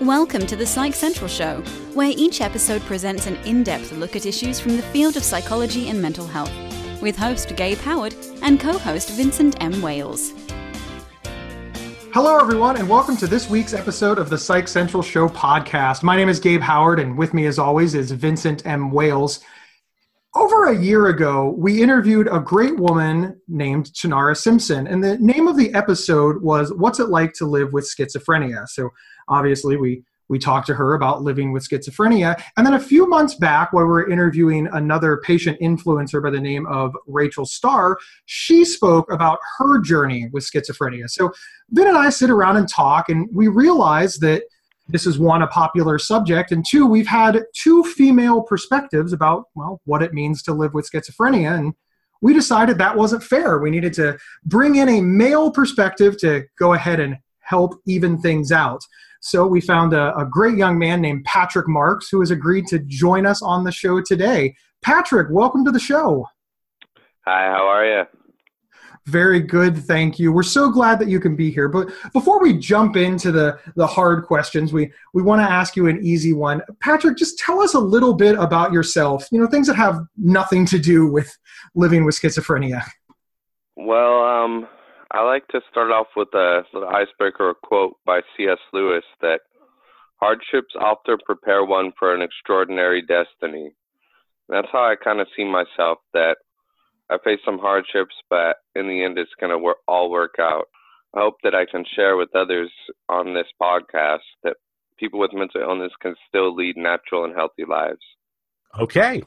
Welcome to the Psych Central Show, where each episode presents an in depth look at issues from the field of psychology and mental health, with host Gabe Howard and co host Vincent M. Wales. Hello, everyone, and welcome to this week's episode of the Psych Central Show podcast. My name is Gabe Howard, and with me, as always, is Vincent M. Wales. Over a year ago, we interviewed a great woman named Chinara Simpson, and the name of the episode was What's It Like to Live with Schizophrenia? So, obviously, we we talked to her about living with schizophrenia. And then a few months back, while we were interviewing another patient influencer by the name of Rachel Star, she spoke about her journey with schizophrenia. So Vin and I sit around and talk, and we realize that this is one, a popular subject, and two, we've had two female perspectives about, well, what it means to live with schizophrenia. And we decided that wasn't fair. We needed to bring in a male perspective to go ahead and help even things out. So we found a, a, great young man named Patrick Marks who has agreed to join us on the show today. Patrick, welcome to the show. Hi, how are you? Very good, thank you. We're so glad that you can be here. But before we jump into the, the hard questions, we, we want to ask you an easy one. Patrick, just tell us a little bit about yourself, you know, things that have nothing to do with living with schizophrenia. Well, um, I like to start off with a little icebreaker quote by C.S. Lewis that hardships often prepare one for an extraordinary destiny. That's how I kind of see myself. That I face some hardships, but in the end, it's going to wor- all work out. I hope that I can share with others on this podcast that people with mental illness can still lead natural and healthy lives. Okay.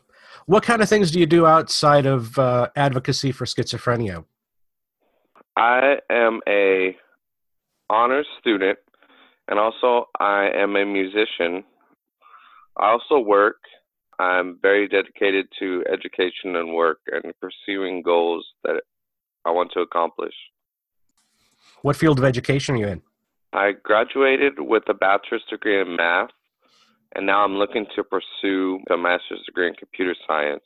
What kind of things do you do outside of uh, advocacy for schizophrenia? I am a honors student and also I am a musician. I also work. I'm very dedicated to education and work and pursuing goals that I want to accomplish. What field of education are you in? I graduated with a bachelor's degree in math, and now I'm looking to pursue a master's degree in computer science.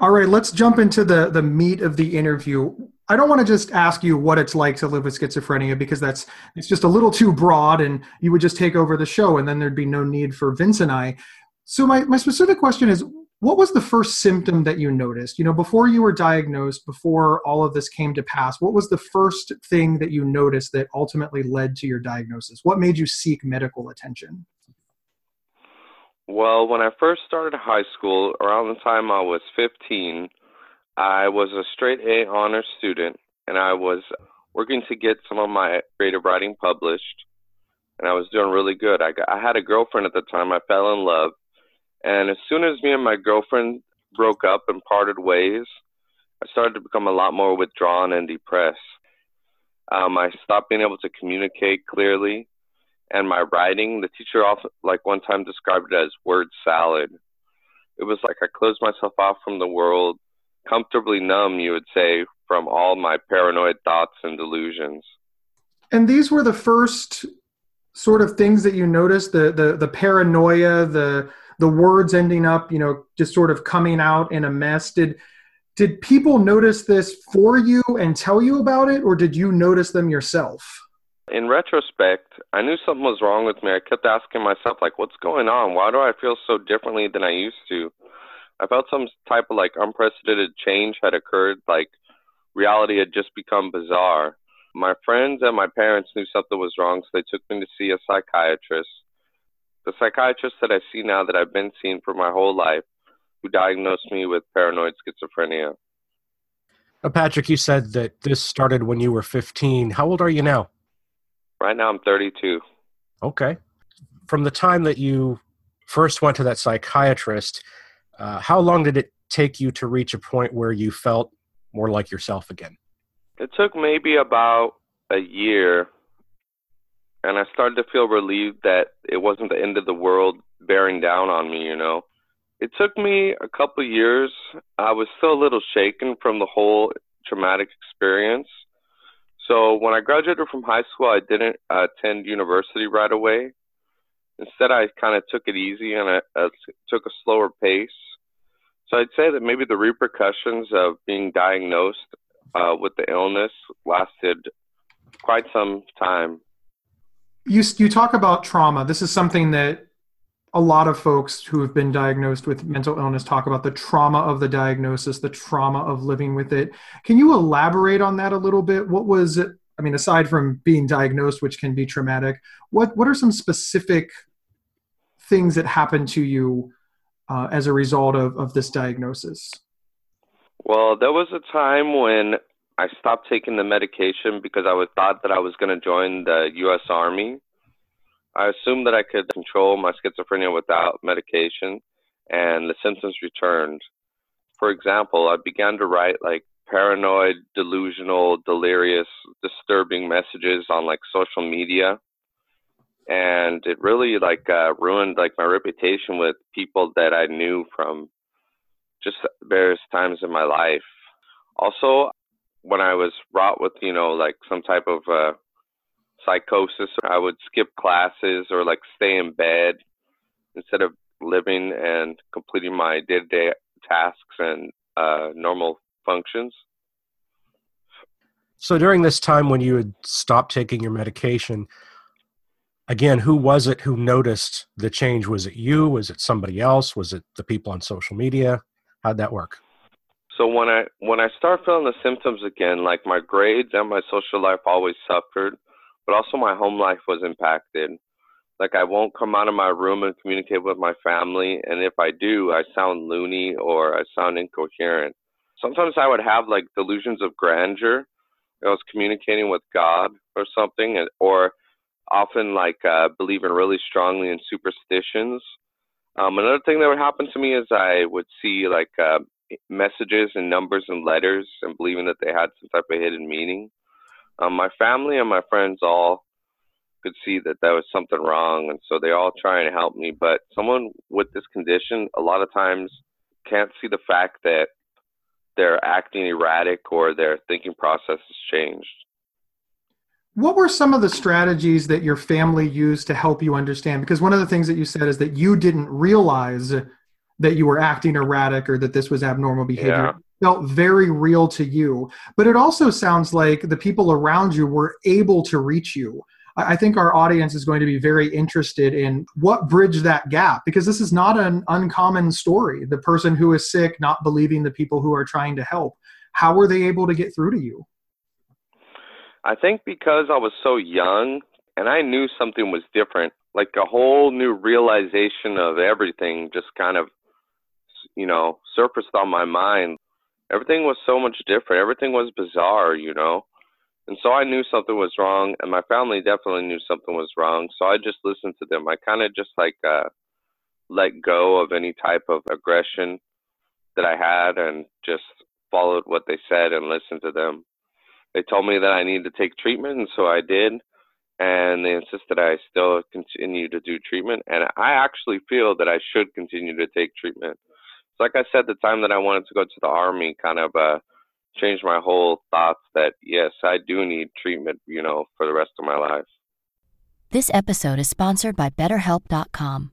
All right, let's jump into the the meat of the interview. I don't want to just ask you what it's like to live with schizophrenia because that's it's just a little too broad and you would just take over the show and then there'd be no need for Vince and I. So my, my specific question is what was the first symptom that you noticed? You know, before you were diagnosed, before all of this came to pass, what was the first thing that you noticed that ultimately led to your diagnosis? What made you seek medical attention? Well, when I first started high school, around the time I was 15, I was a straight A honor student, and I was working to get some of my creative writing published, and I was doing really good. I, got, I had a girlfriend at the time. I fell in love, and as soon as me and my girlfriend broke up and parted ways, I started to become a lot more withdrawn and depressed. Um, I stopped being able to communicate clearly and my writing, the teacher also like one time described it as word salad. It was like I closed myself off from the world, comfortably numb, you would say, from all my paranoid thoughts and delusions. And these were the first sort of things that you noticed the the the paranoia, the the words ending up, you know, just sort of coming out in a mess. Did did people notice this for you and tell you about it, or did you notice them yourself? in retrospect, I knew something was wrong with me. I kept asking myself, like, what's going on? Why do I feel so differently than I used to? I felt some type of like unprecedented change had occurred, like reality had just become bizarre. My friends and my parents knew something was wrong, so they took me to see a psychiatrist. The psychiatrist that I see now that I've been seeing for my whole life, who diagnosed me with paranoid schizophrenia. Uh, Patrick, you said that this started when you were 15. How old are you now? Right now, I'm 32. Okay. From the time that you first went to that psychiatrist, uh, how long did it take you to reach a point where you felt more like yourself again? It took maybe about a year, and I started to feel relieved that it wasn't the end of the world bearing down on me, you know. It took me a couple years. I was still a little shaken from the whole traumatic experience. So when I graduated from high school, I didn't attend university right away. Instead, I kind of took it easy and I uh, took a slower pace. So I'd say that maybe the repercussions of being diagnosed uh, with the illness lasted quite some time. You you talk about trauma. This is something that a lot of folks who have been diagnosed with mental illness talk about the trauma of the diagnosis, the trauma of living with it. Can you elaborate on that a little bit? What was it? I mean, aside from being diagnosed, which can be traumatic, what what are some specific things that happened to you uh, as a result of, of this diagnosis? Well, there was a time when I stopped taking the medication because I was thought that I was going to join the U.S. Army. I assumed that I could control my schizophrenia without medication, and the symptoms returned. For example, I began to write like paranoid, delusional, delirious, disturbing messages on like social media and it really like uh, ruined like my reputation with people that I knew from just various times in my life. Also, when I was wrought with you know like some type of uh, psychosis, I would skip classes or like stay in bed instead of living and completing my day-to-day tasks and uh, normal functions. So during this time when you had stopped taking your medication, again, who was it who noticed the change? Was it you? Was it somebody else? Was it the people on social media? How'd that work? So when I when I start feeling the symptoms again, like my grades and my social life always suffered, but also my home life was impacted. Like I won't come out of my room and communicate with my family, and if I do, I sound loony or I sound incoherent. Sometimes I would have like delusions of grandeur. I was communicating with God or something, or often like uh, believing really strongly in superstitions. Um, another thing that would happen to me is I would see like uh, messages and numbers and letters and believing that they had some type of hidden meaning. Um, my family and my friends all could see that there was something wrong, and so they're all trying to help me. But someone with this condition, a lot of times, can't see the fact that they're acting erratic or their thinking process has changed. What were some of the strategies that your family used to help you understand? Because one of the things that you said is that you didn't realize that you were acting erratic or that this was abnormal behavior. Yeah. It felt very real to you. But it also sounds like the people around you were able to reach you. I think our audience is going to be very interested in what bridged that gap because this is not an uncommon story. The person who is sick not believing the people who are trying to help. How were they able to get through to you? I think because I was so young and I knew something was different, like a whole new realization of everything just kind of, you know, surfaced on my mind. Everything was so much different. Everything was bizarre, you know. And so I knew something was wrong, and my family definitely knew something was wrong. So I just listened to them. I kind of just like uh, let go of any type of aggression that I had and just followed what they said and listened to them they told me that I needed to take treatment, and so I did. And they insisted I still continue to do treatment, and I actually feel that I should continue to take treatment. So, like I said, the time that I wanted to go to the army kind of uh, changed my whole thoughts that yes, I do need treatment, you know, for the rest of my life. This episode is sponsored by BetterHelp.com.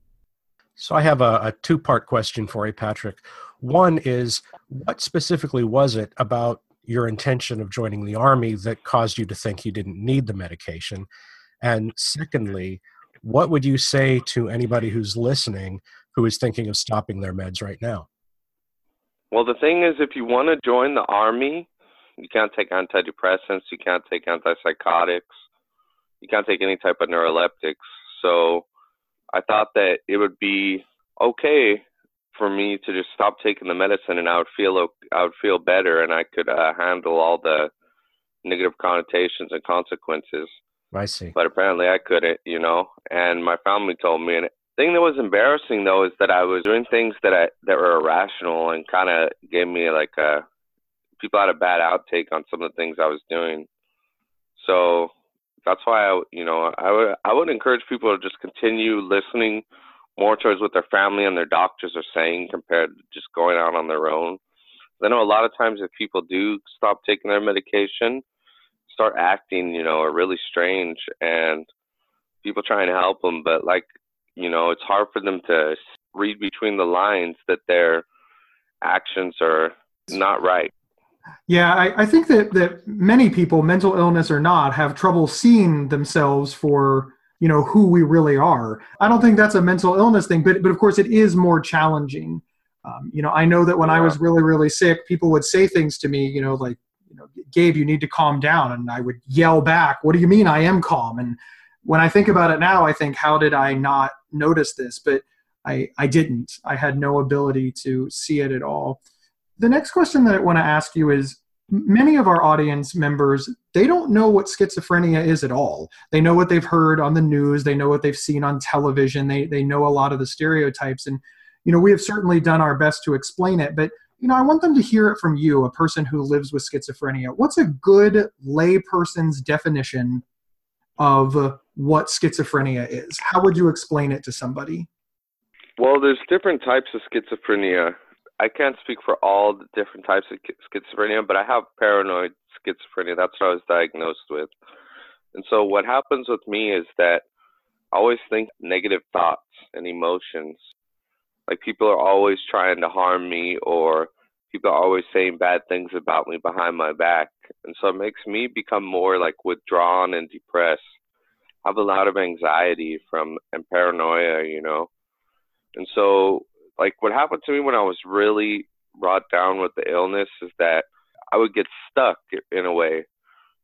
So I have a, a two part question for you, Patrick. One is what specifically was it about your intention of joining the Army that caused you to think you didn't need the medication? And secondly, what would you say to anybody who's listening who is thinking of stopping their meds right now? Well, the thing is, if you want to join the Army, you can't take antidepressants, you can't take antipsychotics, you can't take any type of neuroleptics. So I thought that it would be okay for me to just stop taking the medicine and I would feel I would feel better and I could uh, handle all the negative connotations and consequences. I see. But apparently I couldn't, you know. And my family told me. And the thing that was embarrassing though is that I was doing things that I that were irrational and kind of gave me like a people had a bad outtake on some of the things I was doing. So that's why I, you know, I would I would encourage people to just continue listening more towards what their family and their doctors are saying compared to just going out on their own. I know a lot of times if people do stop taking their medication, start acting, you know, are really strange, and people trying to help them, but like, you know, it's hard for them to read between the lines that their actions are not right. Yeah, I, I, think that, that many people, mental illness or not, have trouble seeing themselves for you know who we really are. I don't think that's a mental illness thing, but but of course it is more challenging. Um, you know, I know that when yeah. I was really really sick, people would say things to me, you know, like you know, Gabe, you need to calm down, and I would yell back, "What do you mean I am calm?" And when I think about it now, I think, how did I not notice this? But I I didn't. I had no ability to see it at all. The next question that I want to ask you is many of our audience members they don't know what schizophrenia is at all. They know what they've heard on the news they know what they've seen on television they, they know a lot of the stereotypes and you know we have certainly done our best to explain it but you know i want them to hear it from you a person who lives with schizophrenia. What's a good layperson's definition of what schizophrenia is? How would you explain it to somebody? Well there's different types of schizophrenia I can't speak for all the different types of schizophrenia, but I have paranoid schizophrenia. That's what I was diagnosed with. And so what happens with me is that I always think negative thoughts and emotions. Like people are always trying to harm me or people are always saying bad things about me behind my back. And so it makes me become more like withdrawn and depressed. I have a lot of anxiety from and paranoia, you know. And so like what happened to me when I was really brought down with the illness is that I would get stuck in a way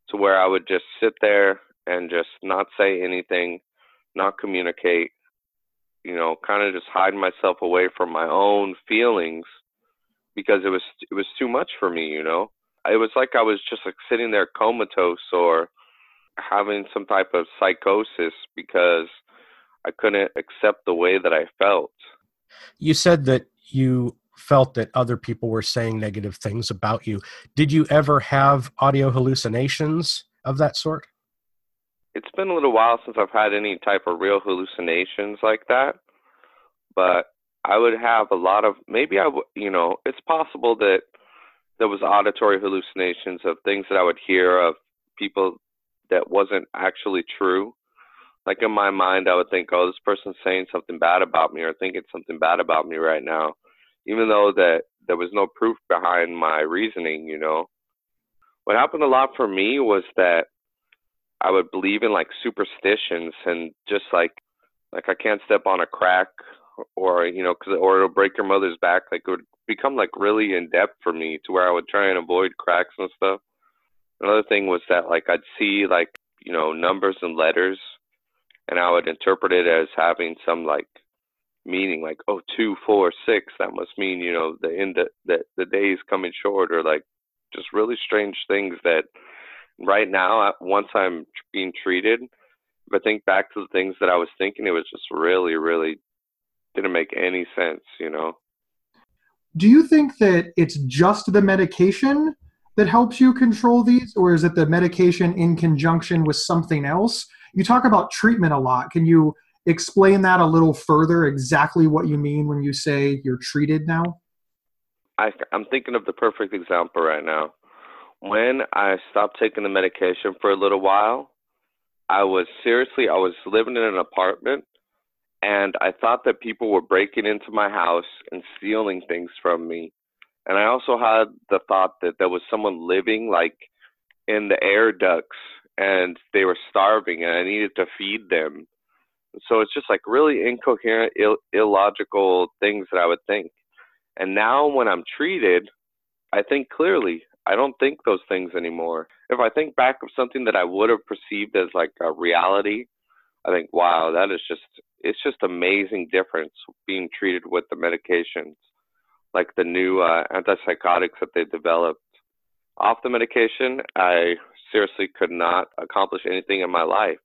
to where I would just sit there and just not say anything, not communicate, you know, kind of just hide myself away from my own feelings because it was it was too much for me, you know. It was like I was just like sitting there comatose or having some type of psychosis because I couldn't accept the way that I felt. You said that you felt that other people were saying negative things about you. Did you ever have audio hallucinations of that sort? It's been a little while since I've had any type of real hallucinations like that, but I would have a lot of maybe I would, you know, it's possible that there was auditory hallucinations of things that I would hear of people that wasn't actually true like in my mind, I would think, oh, this person's saying something bad about me or thinking something bad about me right now, even though that there was no proof behind my reasoning. You know, what happened a lot for me was that I would believe in like superstitions and just like like I can't step on a crack or you know cause, or it'll break your mother's back. Like it would become like really in depth for me to where I would try and avoid cracks and stuff. Another thing was that like I'd see like you know numbers and letters and I would interpret it as having some like meaning, like oh two, four, six. That must mean you know the end that the, the day is coming short, or like just really strange things that right now once I'm being treated, if I think back to the things that I was thinking, it was just really, really didn't make any sense, you know. Do you think that it's just the medication that helps you control these, or is it the medication in conjunction with something else? You talk about treatment a lot. Can you explain that a little further, exactly what you mean when you say you're treated now? I, I'm thinking of the perfect example right now. When I stopped taking the medication for a little while, I was seriously, I was living in an apartment and I thought that people were breaking into my house and stealing things from me. And I also had the thought that there was someone living like in the air ducts and they were starving and I needed to feed them. So it's just like really incoherent, Ill- illogical things that I would think. And now when I'm treated, I think clearly. I don't think those things anymore. If I think back of something that I would have perceived as like a reality, I think, wow, that is just, it's just amazing difference being treated with the medications, like the new uh, antipsychotics that they developed. Off the medication, I seriously could not accomplish anything in my life.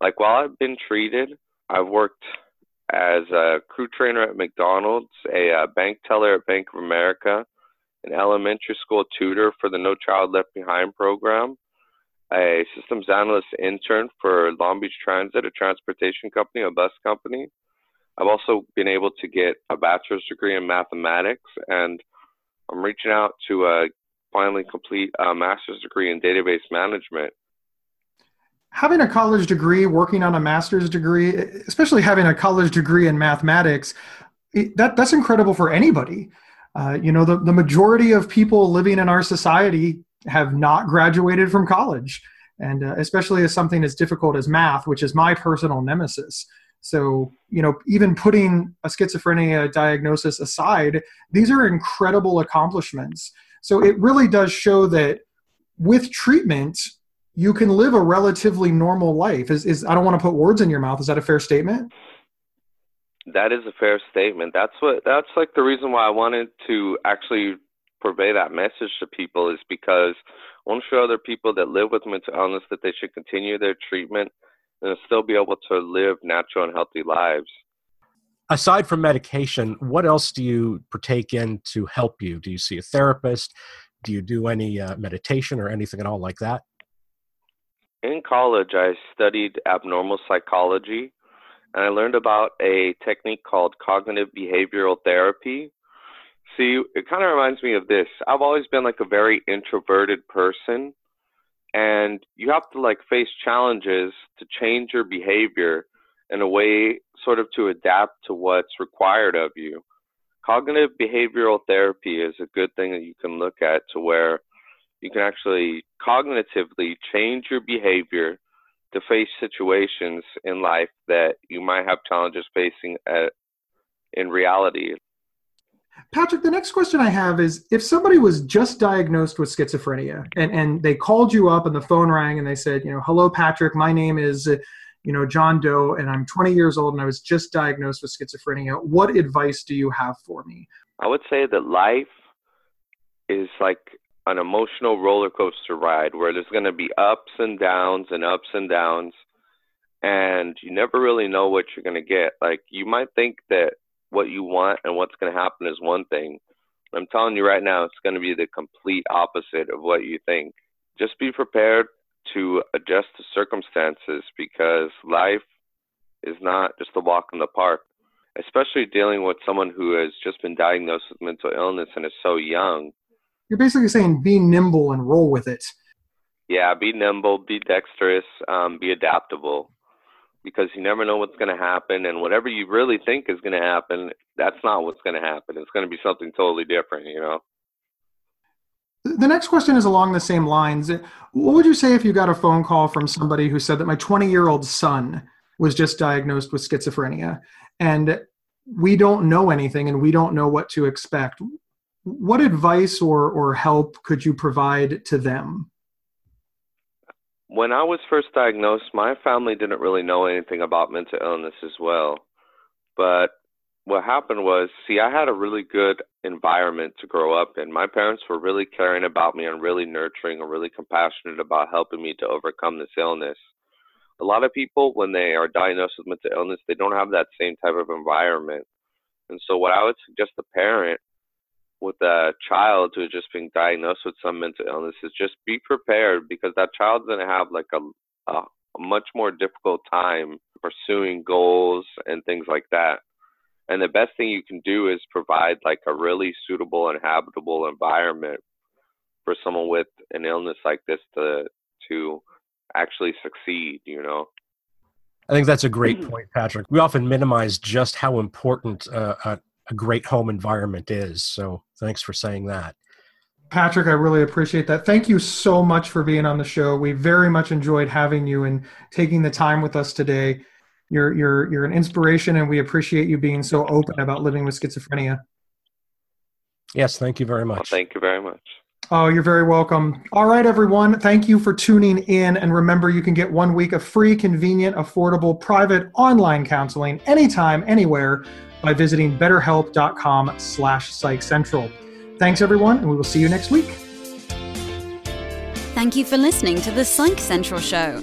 Like while I've been treated, I've worked as a crew trainer at McDonald's, a, a bank teller at Bank of America, an elementary school tutor for the No Child Left Behind program, a systems analyst intern for Long Beach Transit, a transportation company, a bus company. I've also been able to get a bachelor's degree in mathematics, and I'm reaching out to uh, finally complete a master's degree in database management. Having a college degree, working on a master's degree, especially having a college degree in mathematics, that, that's incredible for anybody. Uh, you know, the, the majority of people living in our society have not graduated from college. And uh, especially as something as difficult as math, which is my personal nemesis. So, you know, even putting a schizophrenia diagnosis aside, these are incredible accomplishments. So it really does show that with treatment, you can live a relatively normal life. Is, is I don't want to put words in your mouth. Is that a fair statement? That is a fair statement. That's what that's like the reason why I wanted to actually purvey that message to people is because I want to show other people that live with mental illness that they should continue their treatment and still be able to live natural and healthy lives. Aside from medication, what else do you partake in to help you? Do you see a therapist? Do you do any uh, meditation or anything at all like that? In college, I studied abnormal psychology and I learned about a technique called cognitive behavioral therapy. See, it kind of reminds me of this. I've always been like a very introverted person and you have to like face challenges to change your behavior in a way sort of to adapt to what's required of you. Cognitive behavioral therapy is a good thing that you can look at to where you can actually cognitively change your behavior to face situations in life that you might have challenges facing at, in reality. Patrick, the next question I have is if somebody was just diagnosed with schizophrenia and, and they called you up and the phone rang and they said, you know, hello, Patrick, my name is, you know, John Doe and I'm 20 years old and I was just diagnosed with schizophrenia, what advice do you have for me? I would say that life is like an emotional roller coaster ride where there's going to be ups and downs and ups and downs and you never really know what you're going to get. Like you might think that what you want and what's going to happen is one thing. I'm telling you right now, it's going to be the complete opposite of what you think. Just be prepared to adjust to circumstances because life is not just a walk in the park, especially dealing with someone who has just been diagnosed with mental illness and is so young. You're basically saying be nimble and roll with it. Yeah, be nimble, be dexterous, um, be adaptable because you never know what's going to happen and whatever you really think is going to happen that's not what's going to happen it's going to be something totally different you know the next question is along the same lines. What would you say if you got a phone call from somebody who said that my 20 year old son was just diagnosed with schizophrenia? And we don't know anything and we don't know what to expect. What advice or, or help could you provide to them? When I was first diagnosed, my family didn't really know anything about mental illness as well. But what happened was, see, I had a really good environment to grow up in. My parents were really caring about me and really nurturing and really compassionate about helping me to overcome this illness. A lot of people, when they are diagnosed with mental illness, they don't have that same type of environment. And so, what I would suggest a parent with a child who has just been diagnosed with some mental illness is just be prepared because that child's going to have like a, a, a much more difficult time pursuing goals and things like that. And the best thing you can do is provide like a really suitable and habitable environment for someone with an illness like this to to actually succeed, you know. I think that's a great point, Patrick. We often minimize just how important uh, a, a great home environment is. So thanks for saying that. Patrick, I really appreciate that. Thank you so much for being on the show. We very much enjoyed having you and taking the time with us today. You're you're you're an inspiration, and we appreciate you being so open about living with schizophrenia. Yes, thank you very much. Well, thank you very much. Oh, you're very welcome. All right, everyone. Thank you for tuning in. And remember, you can get one week of free, convenient, affordable, private online counseling anytime, anywhere by visiting betterhelp.com slash psychcentral. Thanks, everyone, and we will see you next week. Thank you for listening to the Psych Central Show.